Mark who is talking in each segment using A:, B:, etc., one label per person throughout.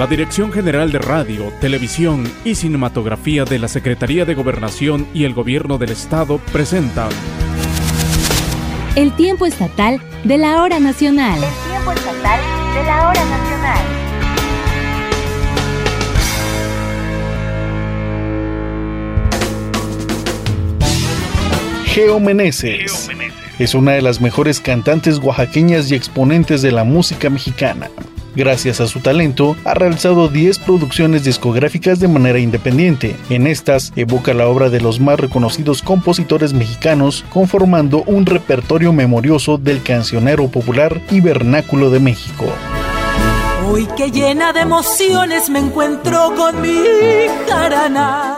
A: La Dirección General de Radio, Televisión y Cinematografía de la Secretaría de Gobernación y el Gobierno del Estado presentan
B: El tiempo estatal de la hora nacional.
C: El tiempo estatal de la hora nacional.
D: Geo Meneses. Es una de las mejores cantantes oaxaqueñas y exponentes de la música mexicana. Gracias a su talento, ha realizado 10 producciones discográficas de manera independiente. En estas, evoca la obra de los más reconocidos compositores mexicanos, conformando un repertorio memorioso del cancionero popular y vernáculo de México.
E: Hoy que llena de emociones me encuentro con mi carana.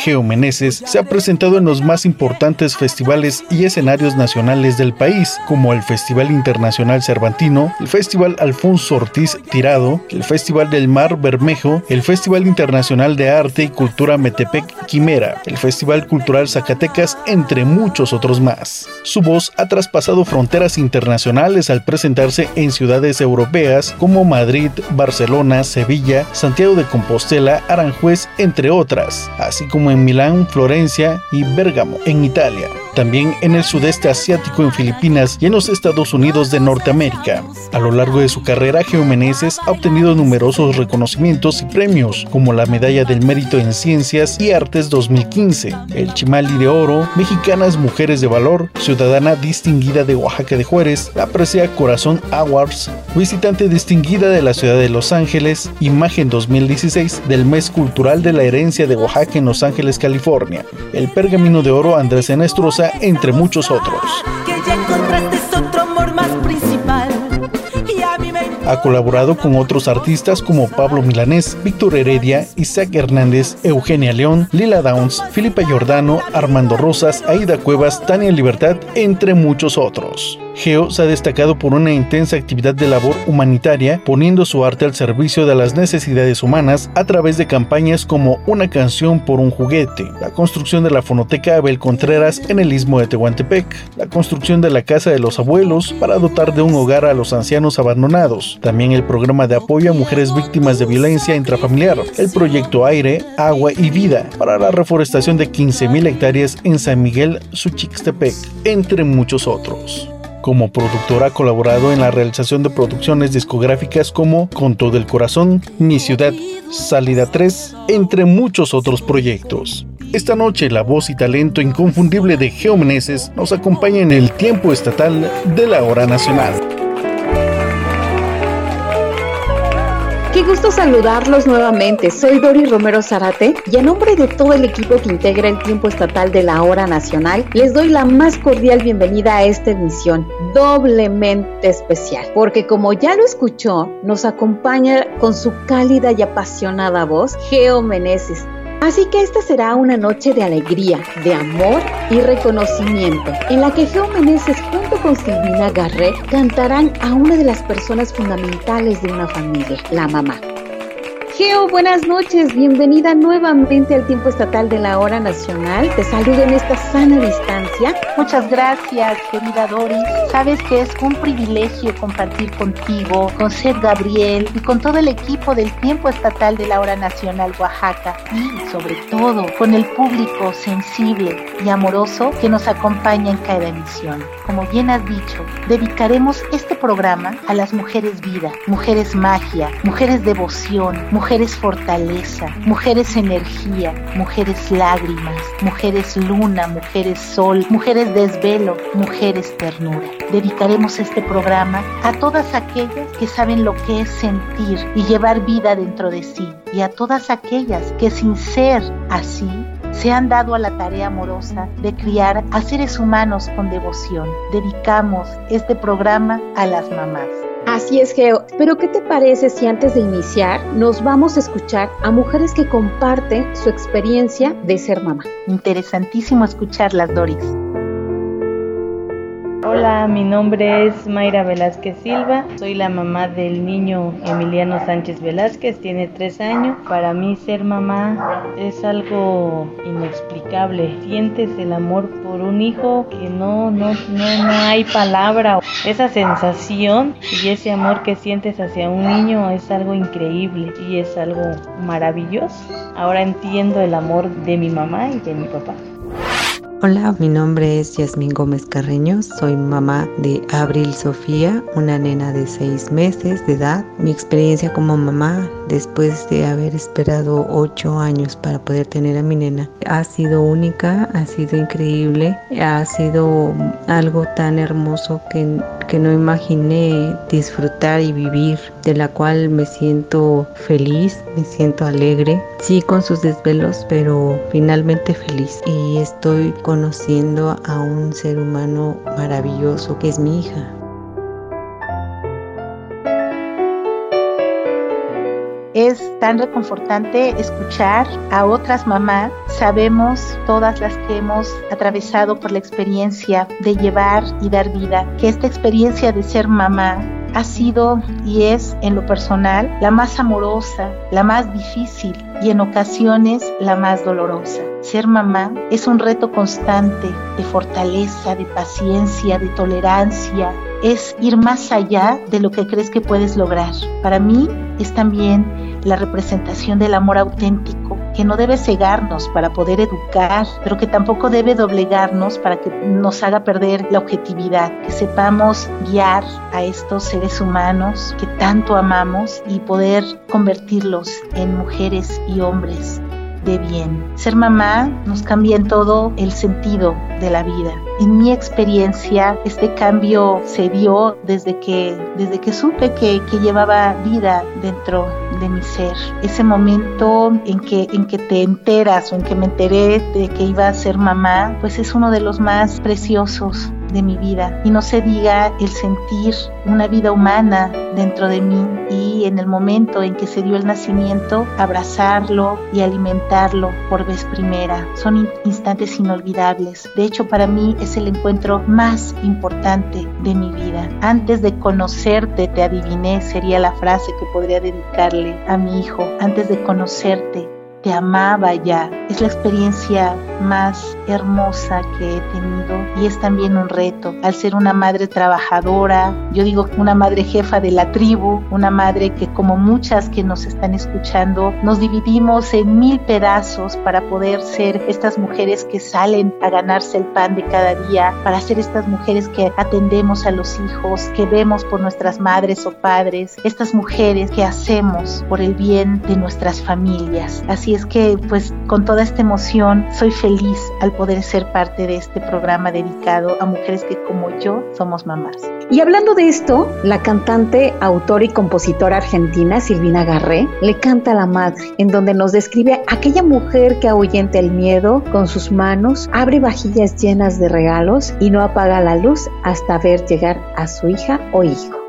D: Geo Meneses se ha presentado en los más importantes festivales y escenarios nacionales del país, como el Festival Internacional Cervantino, el Festival Alfonso Ortiz Tirado, el Festival del Mar Bermejo, el Festival Internacional de Arte y Cultura Metepec Quimera, el Festival Cultural Zacatecas, entre muchos otros más. Su voz ha traspasado fronteras internacionales al presentarse en ciudades europeas como Madrid, Barcelona, Sevilla, Santiago de Compostela, Aranjuez, entre otras, así como en Milán, Florencia y Bérgamo, en Italia. También en el sudeste asiático, en Filipinas y en los Estados Unidos de Norteamérica. A lo largo de su carrera, Geo Meneses ha obtenido numerosos reconocimientos y premios, como la Medalla del Mérito en Ciencias y Artes 2015, el Chimali de Oro, Mexicanas Mujeres de Valor, Ciudadana Distinguida de Oaxaca de Juárez, la Precia Corazón Awards, Visitante Distinguida de la Ciudad de Los Ángeles, Imagen 2016 del Mes Cultural de la Herencia de Oaxaca en Los Ángeles, California, el Pergamino de Oro Andrés Entre muchos otros. Ha colaborado con otros artistas como Pablo Milanés, Víctor Heredia, Isaac Hernández, Eugenia León, Lila Downs, Filipe Giordano, Armando Rosas, Aida Cuevas, Tania Libertad, entre muchos otros. Geo se ha destacado por una intensa actividad de labor humanitaria, poniendo su arte al servicio de las necesidades humanas a través de campañas como Una canción por un juguete, la construcción de la fonoteca Abel Contreras en el istmo de Tehuantepec, la construcción de la casa de los abuelos para dotar de un hogar a los ancianos abandonados, también el programa de apoyo a mujeres víctimas de violencia intrafamiliar, el proyecto Aire, Agua y Vida para la reforestación de 15.000 hectáreas en San Miguel, Suchixtepec, entre muchos otros. Como productora ha colaborado en la realización de producciones discográficas como Con todo el corazón, Mi ciudad, Salida 3, entre muchos otros proyectos. Esta noche la voz y talento inconfundible de Geomeneses nos acompaña en el tiempo estatal de la hora nacional.
F: Qué gusto saludarlos nuevamente. Soy Dori Romero Zarate y a nombre de todo el equipo que integra el tiempo estatal de la hora nacional, les doy la más cordial bienvenida a esta emisión doblemente especial, porque como ya lo escuchó, nos acompaña con su cálida y apasionada voz Geo Meneses Así que esta será una noche de alegría, de amor y reconocimiento, en la que Geo Meneses junto con Silvina Garré cantarán a una de las personas fundamentales de una familia, la mamá. Geo, buenas noches, bienvenida nuevamente al tiempo estatal de la hora nacional. Te saludo en esta sana distancia.
G: Muchas gracias, querida Doris. Sabes que es un privilegio compartir contigo, con Seth Gabriel y con todo el equipo del tiempo estatal de la hora nacional Oaxaca y sobre todo con el público sensible y amoroso que nos acompaña en cada emisión. Como bien has dicho, dedicaremos este programa a las mujeres vida, mujeres magia, mujeres devoción, mujeres mujeres fortaleza, mujeres energía, mujeres lágrimas, mujeres luna, mujeres sol, mujeres desvelo, mujeres ternura. Dedicaremos este programa a todas aquellas que saben lo que es sentir y llevar vida dentro de sí y a todas aquellas que sin ser así se han dado a la tarea amorosa de criar a seres humanos con devoción. Dedicamos este programa a las mamás.
F: Así es, Geo. Pero ¿qué te parece si antes de iniciar nos vamos a escuchar a mujeres que comparten su experiencia de ser mamá?
G: Interesantísimo escucharlas, Doris.
H: Hola, mi nombre es Mayra Velázquez Silva, soy la mamá del niño Emiliano Sánchez Velázquez, tiene tres años. Para mí ser mamá es algo inexplicable. Sientes el amor por un hijo que no, no, no, no hay palabra. Esa sensación y ese amor que sientes hacia un niño es algo increíble y es algo maravilloso. Ahora entiendo el amor de mi mamá y de mi papá.
I: Hola, mi nombre es Yasmín Gómez Carreño, soy mamá de Abril Sofía, una nena de seis meses de edad. Mi experiencia como mamá, después de haber esperado ocho años para poder tener a mi nena, ha sido única, ha sido increíble, ha sido algo tan hermoso que, que no imaginé disfrutar y vivir, de la cual me siento feliz, me siento alegre, sí con sus desvelos, pero finalmente feliz. Y estoy conociendo a un ser humano maravilloso que es mi hija.
G: Es tan reconfortante escuchar a otras mamás. Sabemos todas las que hemos atravesado por la experiencia de llevar y dar vida, que esta experiencia de ser mamá ha sido y es en lo personal la más amorosa, la más difícil y en ocasiones la más dolorosa. Ser mamá es un reto constante de fortaleza, de paciencia, de tolerancia. Es ir más allá de lo que crees que puedes lograr. Para mí es también la representación del amor auténtico, que no debe cegarnos para poder educar, pero que tampoco debe doblegarnos para que nos haga perder la objetividad, que sepamos guiar a estos seres humanos que tanto amamos y poder convertirlos en mujeres y hombres de bien. Ser mamá nos cambia en todo el sentido de la vida. En mi experiencia, este cambio se dio desde que, desde que supe que, que llevaba vida dentro de mi ser. Ese momento en que, en que te enteras o en que me enteré de que iba a ser mamá, pues es uno de los más preciosos de mi vida y no se diga el sentir una vida humana dentro de mí y en el momento en que se dio el nacimiento abrazarlo y alimentarlo por vez primera. Son instantes inolvidables. De hecho para mí es el encuentro más importante de mi vida. Antes de conocerte te adiviné sería la frase que podría dedicarle a mi hijo. Antes de conocerte te amaba ya. Es la experiencia más hermosa que he tenido y es también un reto. Al ser una madre trabajadora, yo digo una madre jefa de la tribu, una madre que como muchas que nos están escuchando, nos dividimos en mil pedazos para poder ser estas mujeres que salen a ganarse el pan de cada día, para ser estas mujeres que atendemos a los hijos, que vemos por nuestras madres o padres, estas mujeres que hacemos por el bien de nuestras familias. Así y es que pues con toda esta emoción soy feliz al poder ser parte de este programa dedicado a mujeres que como yo somos mamás.
F: Y hablando de esto, la cantante, autora y compositora argentina Silvina Garré le canta a la madre, en donde nos describe aquella mujer que ahuyenta el miedo con sus manos, abre vajillas llenas de regalos y no apaga la luz hasta ver llegar a su hija o hijo.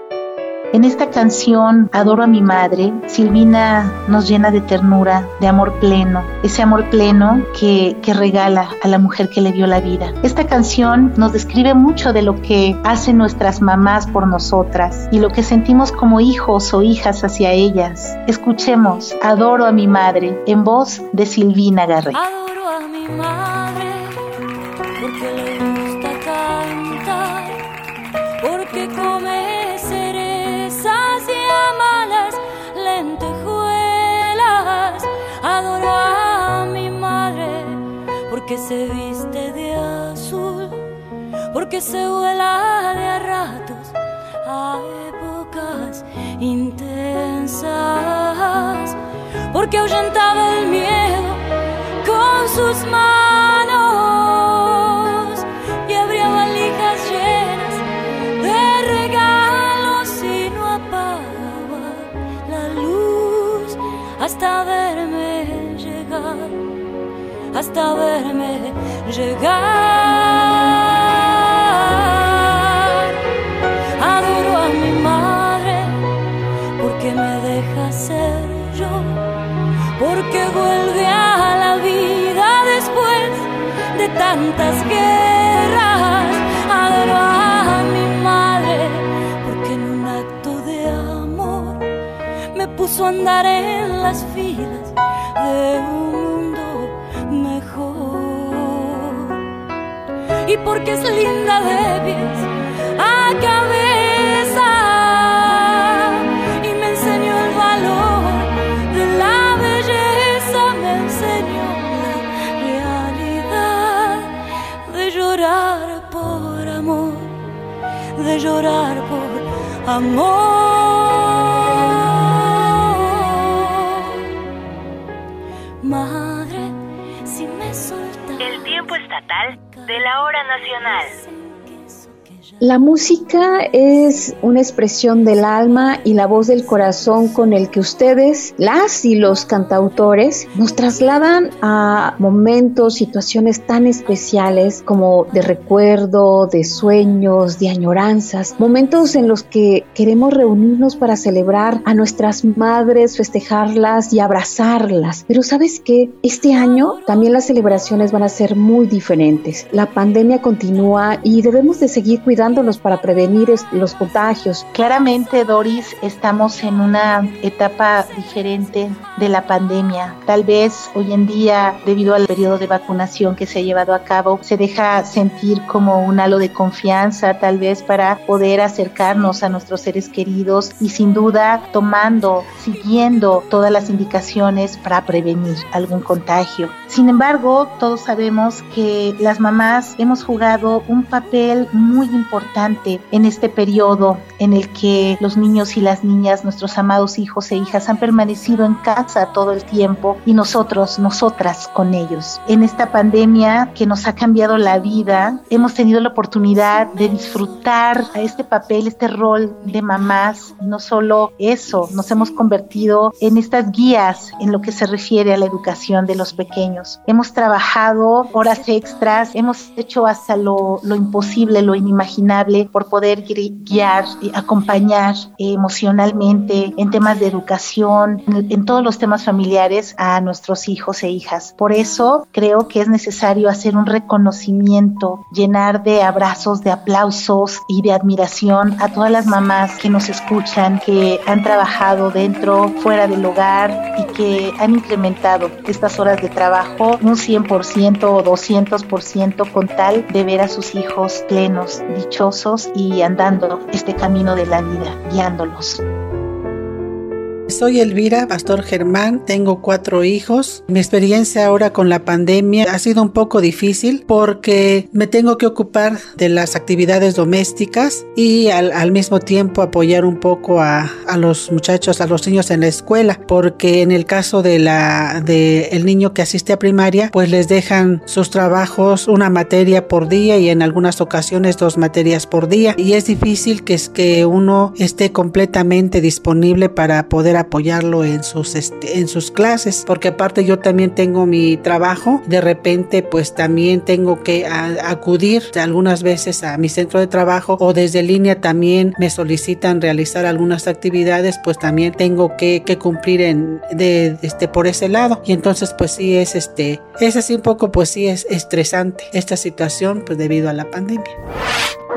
G: En esta canción, Adoro a mi madre, Silvina nos llena de ternura, de amor pleno, ese amor pleno que, que, regala a la mujer que le dio la vida. Esta canción nos describe mucho de lo que hacen nuestras mamás por nosotras y lo que sentimos como hijos o hijas hacia ellas. Escuchemos Adoro a mi madre en voz de Silvina Garré.
J: Adoro a mi madre porque se viste de azul, porque se vuela de a ratos a épocas intensas, porque ahuyentaba el miedo con sus manos y abría valijas llenas de regalos y no apagaba la luz hasta verme hasta verme llegar. Adoro a mi madre porque me deja ser yo, porque vuelve a la vida después de tantas guerras. Adoro a mi madre porque en un acto de amor me puso a andar en las filas de un porque es linda de pies a cabeza y me enseñó el valor de la belleza, me enseñó la realidad de llorar por amor, de llorar por amor. Madre, si me soltas.
C: El tiempo estatal de la hora nacional.
F: La música es una expresión del alma y la voz del corazón con el que ustedes, las y los cantautores, nos trasladan a momentos, situaciones tan especiales como de recuerdo, de sueños, de añoranzas, momentos en los que queremos reunirnos para celebrar a nuestras madres, festejarlas y abrazarlas. Pero sabes qué, este año también las celebraciones van a ser muy diferentes. La pandemia continúa y debemos de seguir cuidándonos para prevenir los contagios.
G: Claramente, Doris, estamos en una etapa diferente de la pandemia. Tal vez hoy en día, debido al periodo de vacunación que se ha llevado a cabo, se deja sentir como un halo de confianza, tal vez para poder acercarnos a nuestros seres queridos y sin duda tomando, siguiendo todas las indicaciones para prevenir algún contagio. Sin embargo, todos sabemos que las mamás hemos jugado un papel muy importante en este periodo en el que los niños y las niñas, nuestros amados hijos e hijas, han permanecido en casa todo el tiempo y nosotros, nosotras con ellos. En esta pandemia que nos ha cambiado la vida, hemos tenido la oportunidad de disfrutar a este papel, este rol de mamás. No solo eso, nos hemos convertido en estas guías en lo que se refiere a la educación de los pequeños. Hemos trabajado horas extras, hemos hecho hasta lo, lo imposible, lo inimaginable por poder gui- guiar y acompañar emocionalmente en temas de educación, en, todos los temas familiares a nuestros hijos e hijas. Por eso creo que es necesario hacer un reconocimiento, llenar de abrazos, de aplausos y de admiración a todas las mamás que nos escuchan, que han trabajado dentro, fuera del hogar y que han incrementado estas horas de trabajo un 100% o 200% con tal de ver a sus hijos plenos, y andando este camino de la vida, guiándolos.
K: Soy Elvira Pastor Germán, tengo cuatro hijos. Mi experiencia ahora con la pandemia ha sido un poco difícil porque me tengo que ocupar de las actividades domésticas y al, al mismo tiempo apoyar un poco a, a, los muchachos, a los niños en la escuela, porque en el caso de la de el niño que asiste a primaria, pues les dejan sus trabajos una materia por día y en algunas ocasiones dos materias por día y es difícil que es que uno esté completamente disponible para poder apoyarlo en sus este, en sus clases porque aparte yo también tengo mi trabajo de repente pues también tengo que a, acudir algunas veces a mi centro de trabajo o desde línea también me solicitan realizar algunas actividades pues también tengo que, que cumplir en de este por ese lado. Y entonces pues sí es este es así un poco pues sí es estresante esta situación pues debido a la pandemia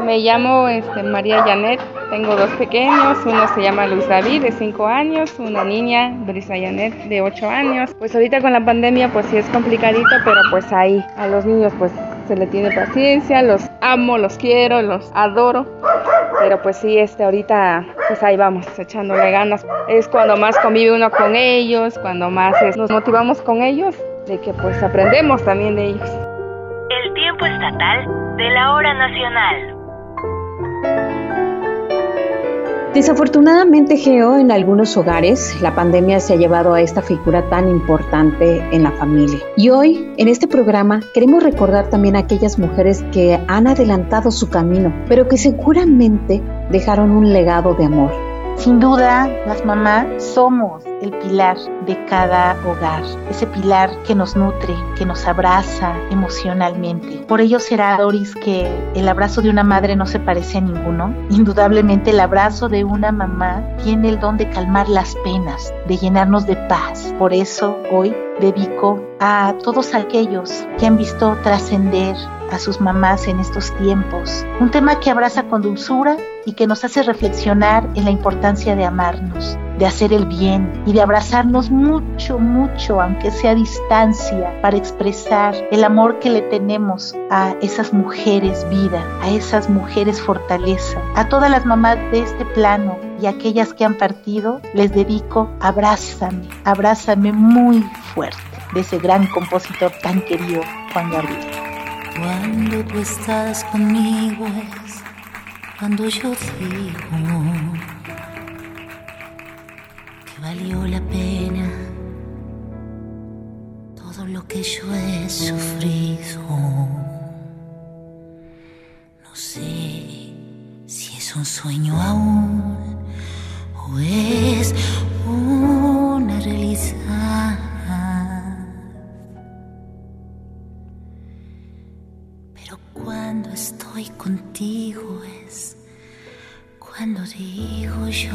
L: me llamo este, María Janet, tengo dos pequeños, uno se llama Luis David de 5 años, una niña, Brisa Janet de 8 años. Pues ahorita con la pandemia pues sí es complicadito, pero pues ahí a los niños pues se le tiene paciencia, los amo, los quiero, los adoro. Pero pues sí, este ahorita pues ahí vamos, echándole ganas. Es cuando más convive uno con ellos, cuando más es, nos motivamos con ellos, de que pues aprendemos también de ellos.
C: El tiempo estatal de la hora nacional.
F: Desafortunadamente, Geo, en algunos hogares la pandemia se ha llevado a esta figura tan importante en la familia. Y hoy, en este programa, queremos recordar también a aquellas mujeres que han adelantado su camino, pero que seguramente dejaron un legado de amor.
G: Sin duda, las mamás somos el pilar de cada hogar, ese pilar que nos nutre, que nos abraza emocionalmente. Por ello será, Doris, que el abrazo de una madre no se parece a ninguno. Indudablemente el abrazo de una mamá tiene el don de calmar las penas, de llenarnos de paz. Por eso hoy dedico a todos aquellos que han visto trascender a sus mamás en estos tiempos. Un tema que abraza con dulzura y que nos hace reflexionar en la importancia de amarnos, de hacer el bien y de abrazarnos mucho, mucho, aunque sea a distancia, para expresar el amor que le tenemos a esas mujeres vida, a esas mujeres fortaleza, a todas las mamás de este plano y aquellas que han partido, les dedico abrázame, abrázame muy fuerte de ese gran compositor tan querido, Juan Gabriel.
E: Cuando tú estás conmigo es cuando yo digo que valió la pena todo lo que yo he sufrido. No sé si es un sueño aún o es una realidad. Estoy contigo es cuando digo yo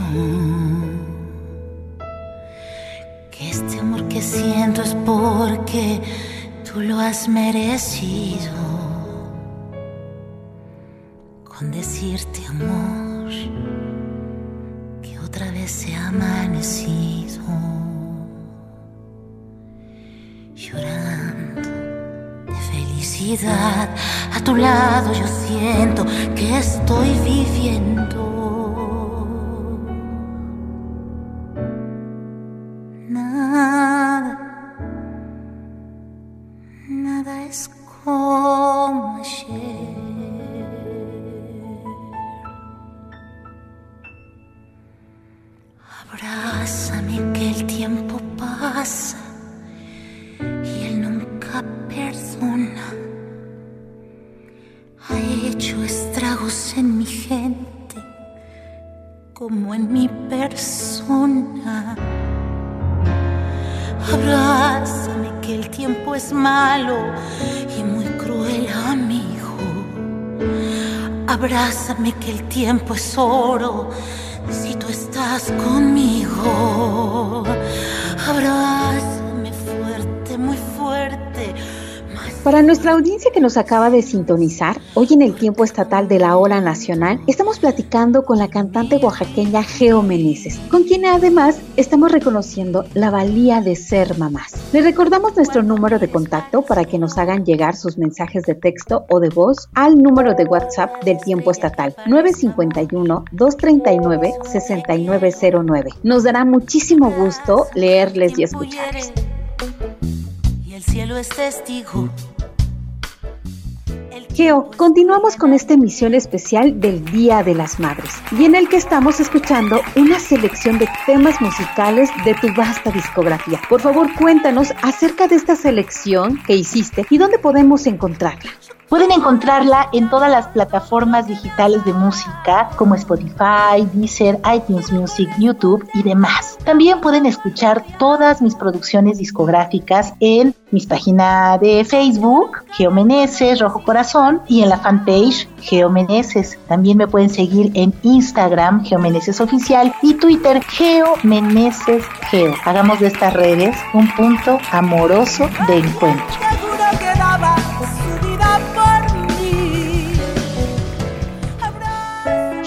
E: que este amor que siento es porque tú lo has merecido. Con decirte amor que otra vez he amanecido llorando A tu lado yo siento que estoy viviendo. Abrázame que el tiempo es malo y muy cruel amigo. Abrázame que el tiempo es oro si tú estás conmigo. Abrázame fuerte, muy fuerte.
F: Para nuestra audiencia que nos acaba de sintonizar, hoy en el tiempo estatal de la hora nacional, estamos platicando con la cantante oaxaqueña Geo Meneses, con quien además estamos reconociendo la valía de ser mamás. Les recordamos nuestro número de contacto para que nos hagan llegar sus mensajes de texto o de voz al número de WhatsApp del tiempo estatal 951-239-6909. Nos dará muchísimo gusto leerles y escucharles.
E: Y el cielo es testigo.
F: Geo, continuamos con esta emisión especial del Día de las Madres y en el que estamos escuchando una selección de temas musicales de tu vasta discografía. Por favor, cuéntanos acerca de esta selección que hiciste y dónde podemos encontrarla.
G: Pueden encontrarla en todas las plataformas digitales de música como Spotify, Deezer, iTunes Music, YouTube y demás. También pueden escuchar todas mis producciones discográficas en mis páginas de Facebook, Geomeneses, Rojo Corazón, y en la fanpage Geomeneses. También me pueden seguir en Instagram, Geomeneses Oficial, y Twitter, Geomeneses Geo. Hagamos de estas redes un punto amoroso de encuentro.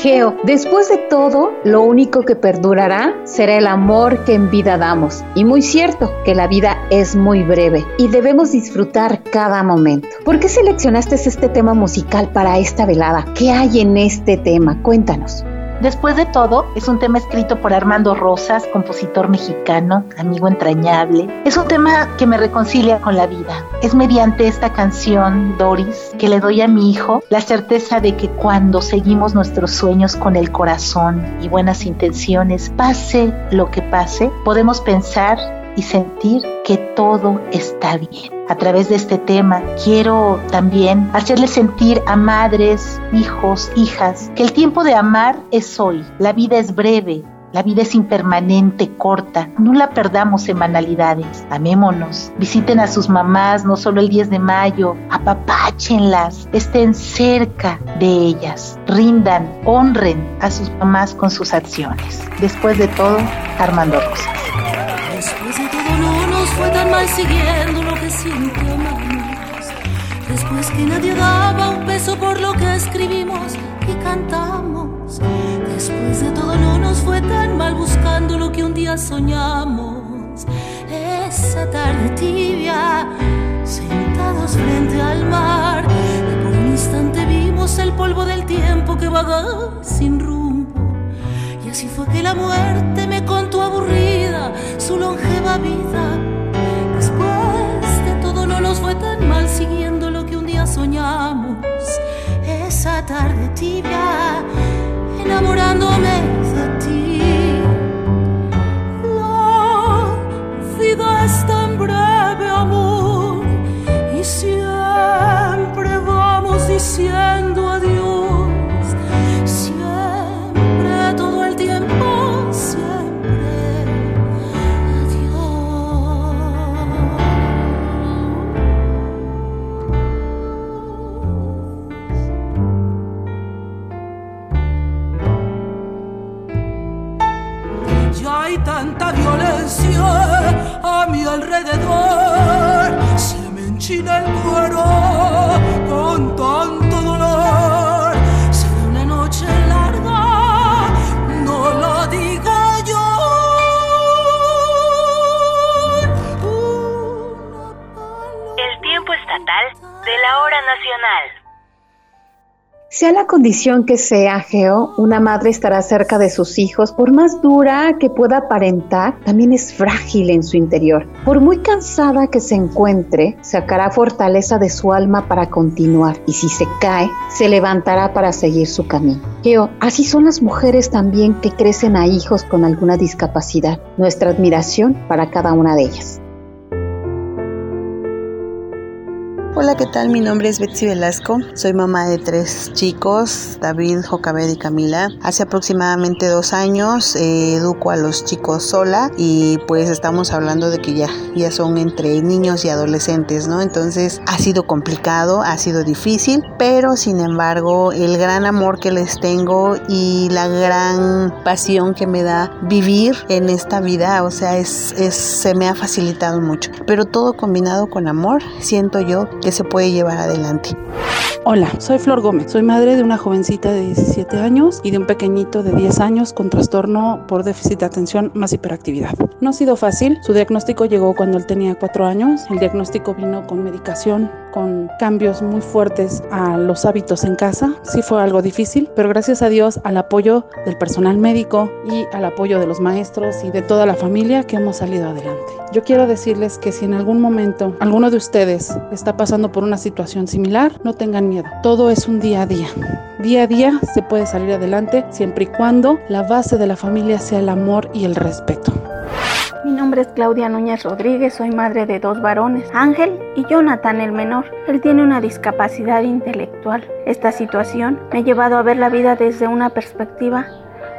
F: Geo, después de todo, lo único que perdurará será el amor que en vida damos. Y muy cierto que la vida es muy breve y debemos disfrutar cada momento. ¿Por qué seleccionaste este tema musical para esta velada? ¿Qué hay en este tema? Cuéntanos.
G: Después de todo, es un tema escrito por Armando Rosas, compositor mexicano, amigo entrañable. Es un tema que me reconcilia con la vida. Es mediante esta canción, Doris, que le doy a mi hijo la certeza de que cuando seguimos nuestros sueños con el corazón y buenas intenciones, pase lo que pase, podemos pensar y sentir que todo está bien. A través de este tema quiero también hacerles sentir a madres, hijos, hijas, que el tiempo de amar es hoy. La vida es breve, la vida es impermanente, corta. No la perdamos en banalidades. Amémonos. Visiten a sus mamás no solo el 10 de mayo. Apapáchenlas. Estén cerca de ellas. Rindan, honren a sus mamás con sus acciones. Después de todo, Armando Rosas.
E: Fue tan mal siguiendo lo que siempre amamos. Después es que nadie daba un peso por lo que escribimos y cantamos. Después de todo no nos fue tan mal buscando lo que un día soñamos. Esa tarde tibia, sentados frente al mar, y por un instante vimos el polvo del tiempo que vaga sin rumbo. Y así fue que la muerte me contó aburrida su longeva vida. Nos fue tan mal siguiendo lo que un día soñamos. Esa tarde tibia, enamorándome de ti. La vida es tan breve, amor, y siempre vamos diciendo me enchina
F: Sea la condición que sea, Geo, una madre estará cerca de sus hijos. Por más dura que pueda aparentar, también es frágil en su interior. Por muy cansada que se encuentre, sacará fortaleza de su alma para continuar. Y si se cae, se levantará para seguir su camino. Geo, así son las mujeres también que crecen a hijos con alguna discapacidad. Nuestra admiración para cada una de ellas.
M: Hola, ¿qué tal? Mi nombre es Betsy Velasco. Soy mamá de tres chicos, David, Jocabed y Camila. Hace aproximadamente dos años eh, educo a los chicos sola y pues estamos hablando de que ya, ya son entre niños y adolescentes, ¿no? Entonces ha sido complicado, ha sido difícil, pero sin embargo el gran amor que les tengo y la gran pasión que me da vivir en esta vida, o sea, es, es se me ha facilitado mucho. Pero todo combinado con amor, siento yo que se puede llevar adelante.
N: Hola, soy Flor Gómez. Soy madre de una jovencita de 17 años y de un pequeñito de 10 años con trastorno por déficit de atención más hiperactividad. No ha sido fácil. Su diagnóstico llegó cuando él tenía 4 años. El diagnóstico vino con medicación, con cambios muy fuertes a los hábitos en casa. Sí fue algo difícil, pero gracias a Dios al apoyo del personal médico y al apoyo de los maestros y de toda la familia que hemos salido adelante. Yo quiero decirles que si en algún momento alguno de ustedes está pasando por una situación similar, no tengan Todo es un día a día. Día a día se puede salir adelante siempre y cuando la base de la familia sea el amor y el respeto.
O: Mi nombre es Claudia Núñez Rodríguez, soy madre de dos varones, Ángel y Jonathan el menor. Él tiene una discapacidad intelectual. Esta situación me ha llevado a ver la vida desde una perspectiva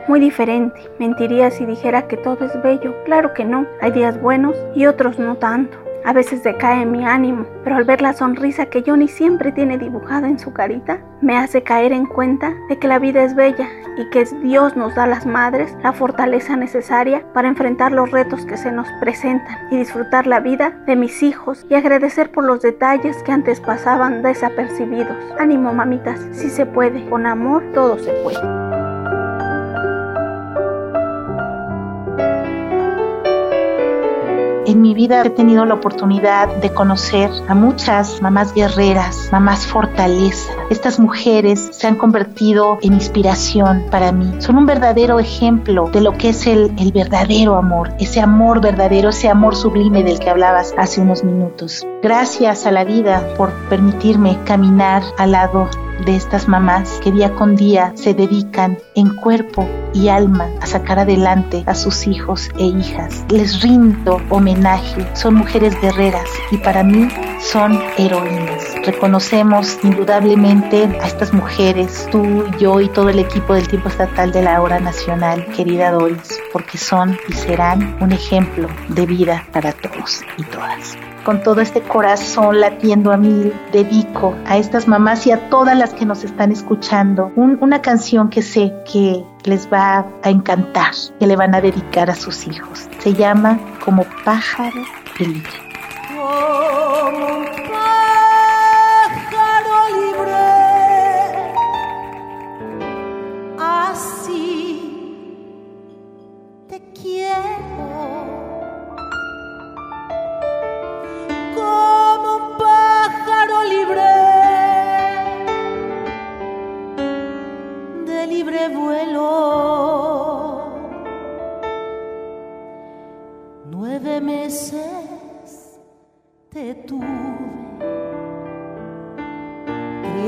O: muy diferente. Mentiría si dijera que todo es bello. Claro que no. Hay días buenos y otros no tanto. A veces decae mi ánimo, pero al ver la sonrisa que Johnny siempre tiene dibujada en su carita, me hace caer en cuenta de que la vida es bella y que Dios nos da a las madres la fortaleza necesaria para enfrentar los retos que se nos presentan y disfrutar la vida de mis hijos y agradecer por los detalles que antes pasaban desapercibidos. Ánimo, mamitas, si se puede, con amor todo se puede.
G: En mi vida he tenido la oportunidad de conocer a muchas mamás guerreras, mamás fortaleza. Estas mujeres se han convertido en inspiración para mí. Son un verdadero ejemplo de lo que es el, verdadero amor, ese amor verdadero, ese amor sublime del que hablabas hace unos minutos. Gracias a la vida por permitirme caminar al lado de estas mamás que día con día se dedican en cuerpo y alma a sacar adelante a sus hijos e hijas. Les rindo homenaje, son mujeres guerreras y para mí son heroínas. Reconocemos indudablemente a estas mujeres, tú, yo y todo el equipo del tiempo estatal de la hora nacional, querida Doris, porque son y serán un ejemplo de vida para todos y todas con todo este corazón latiendo a mí, dedico a estas mamás y a todas que nos están escuchando un, una canción que sé que les va a encantar, que le van a dedicar a sus hijos. Se llama Como pájaro de libre.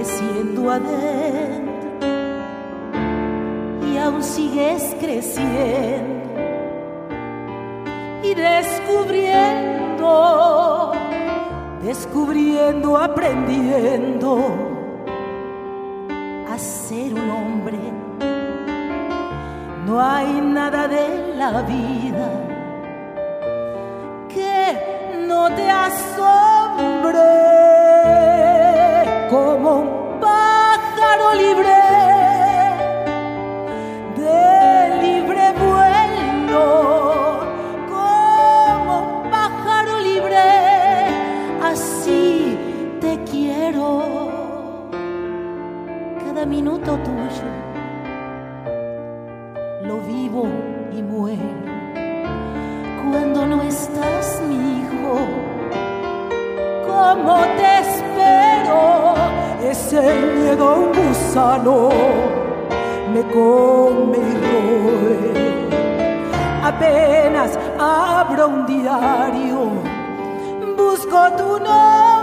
E: Creciendo adentro y aún sigues creciendo y descubriendo, descubriendo, aprendiendo a ser un hombre. No hay nada de la vida que no te asombre como Ese miedo un gusano me come y roe. Apenas abro un diario, busco tu nombre.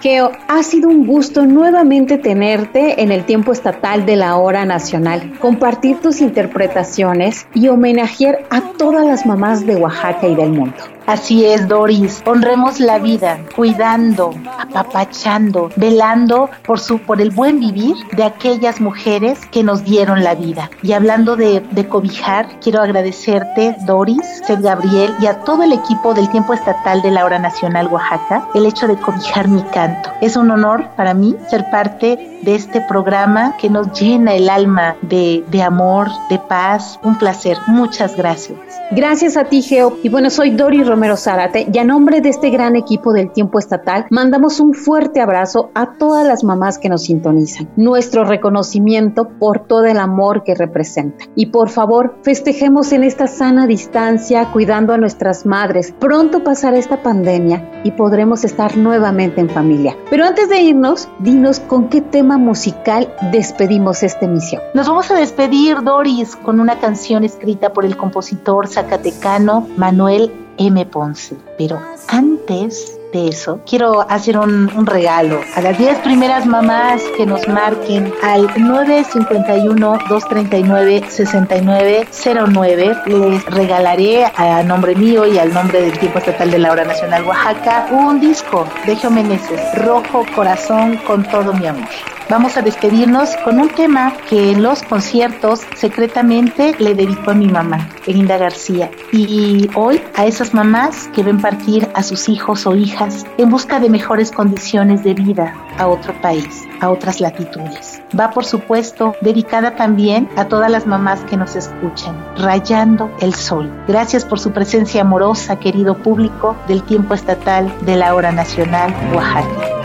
F: Geo, ha sido un gusto nuevamente tenerte en el tiempo estatal de la hora nacional, compartir tus interpretaciones y homenajear a todas las mamás de Oaxaca y del mundo.
G: Así es, Doris. Honremos la vida, cuidando, apapachando, velando por su, por el buen vivir de aquellas mujeres que nos dieron la vida. Y hablando de, cobijar, quiero agradecerte, Doris, Seth Gabriel y a todo el equipo del Tiempo Estatal de la Hora Nacional Oaxaca, el hecho de cobijar mi canto. Es un honor para mí ser parte de este programa que nos llena el alma de, de amor, de paz. Un placer. Muchas gracias.
F: Gracias a ti, Geo. Y bueno, soy Dori Romero Zárate y a nombre de este gran equipo del tiempo estatal, mandamos un fuerte abrazo a todas las mamás que nos sintonizan. Nuestro reconocimiento por todo el amor que representa. Y por favor, festejemos en esta sana distancia, cuidando a nuestras madres. Pronto pasará esta pandemia y podremos estar nuevamente en familia. Pero antes de irnos, dinos con qué tema musical despedimos esta emisión.
G: Nos vamos a despedir, Doris, con una canción escrita por el compositor zacatecano Manuel M. Ponce. Pero antes de eso, quiero hacer un, regalo a las 10 primeras mamás que nos marquen al 951-239-6909. Les regalaré a nombre mío y al nombre del Tiempo Estatal de la Hora Nacional Oaxaca un disco de Geo Meneses, Rojo Corazón con todo mi amor. Vamos a despedirnos con un tema que en los conciertos secretamente le dedicó a mi mamá, Belinda García. Y hoy a esas mamás que ven partir a sus hijos o hijas en busca de mejores condiciones de vida a otro país, a otras latitudes. Va, por supuesto, dedicada también a todas las mamás que nos escuchan, rayando el sol. Gracias por su presencia amorosa, querido público del tiempo estatal de la hora nacional Oaxaca.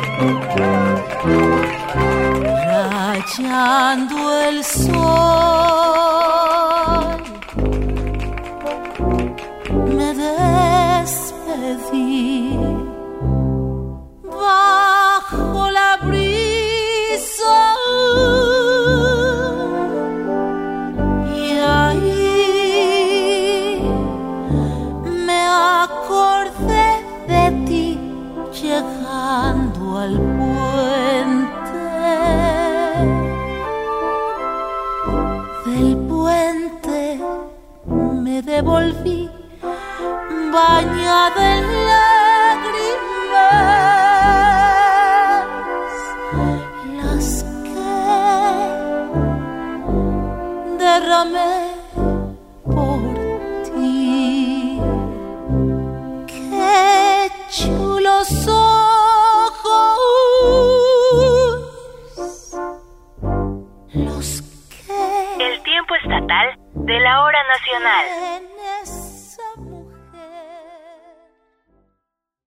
E: Rayando el sol.